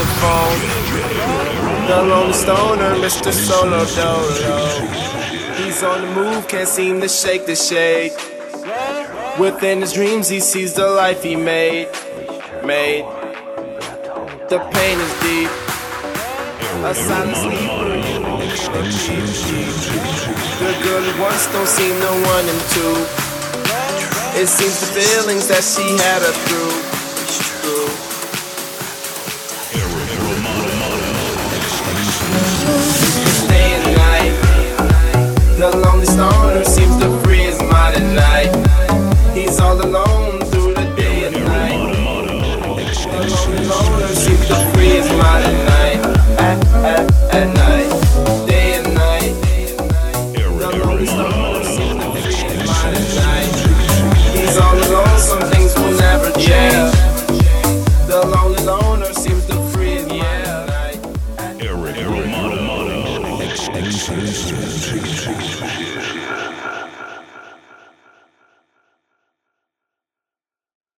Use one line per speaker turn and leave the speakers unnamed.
the phone. The lonely stoner, Mr. Solo Dolo. He's on the move, can't seem to shake the shade. Within his dreams, he sees the life he made. Made. The pain is deep. A. The he wants don't seem to want him to. It seems the feelings that she had her through. through. The lonely stoner seems to free his mind night. He's all alone through the day and night. The lonely loner seems to free his mind at night. At, at, at night. Day and night. The lonely stoner seems to free his mind night. He's all alone, some things will never change. The lonely loner
Exclusive.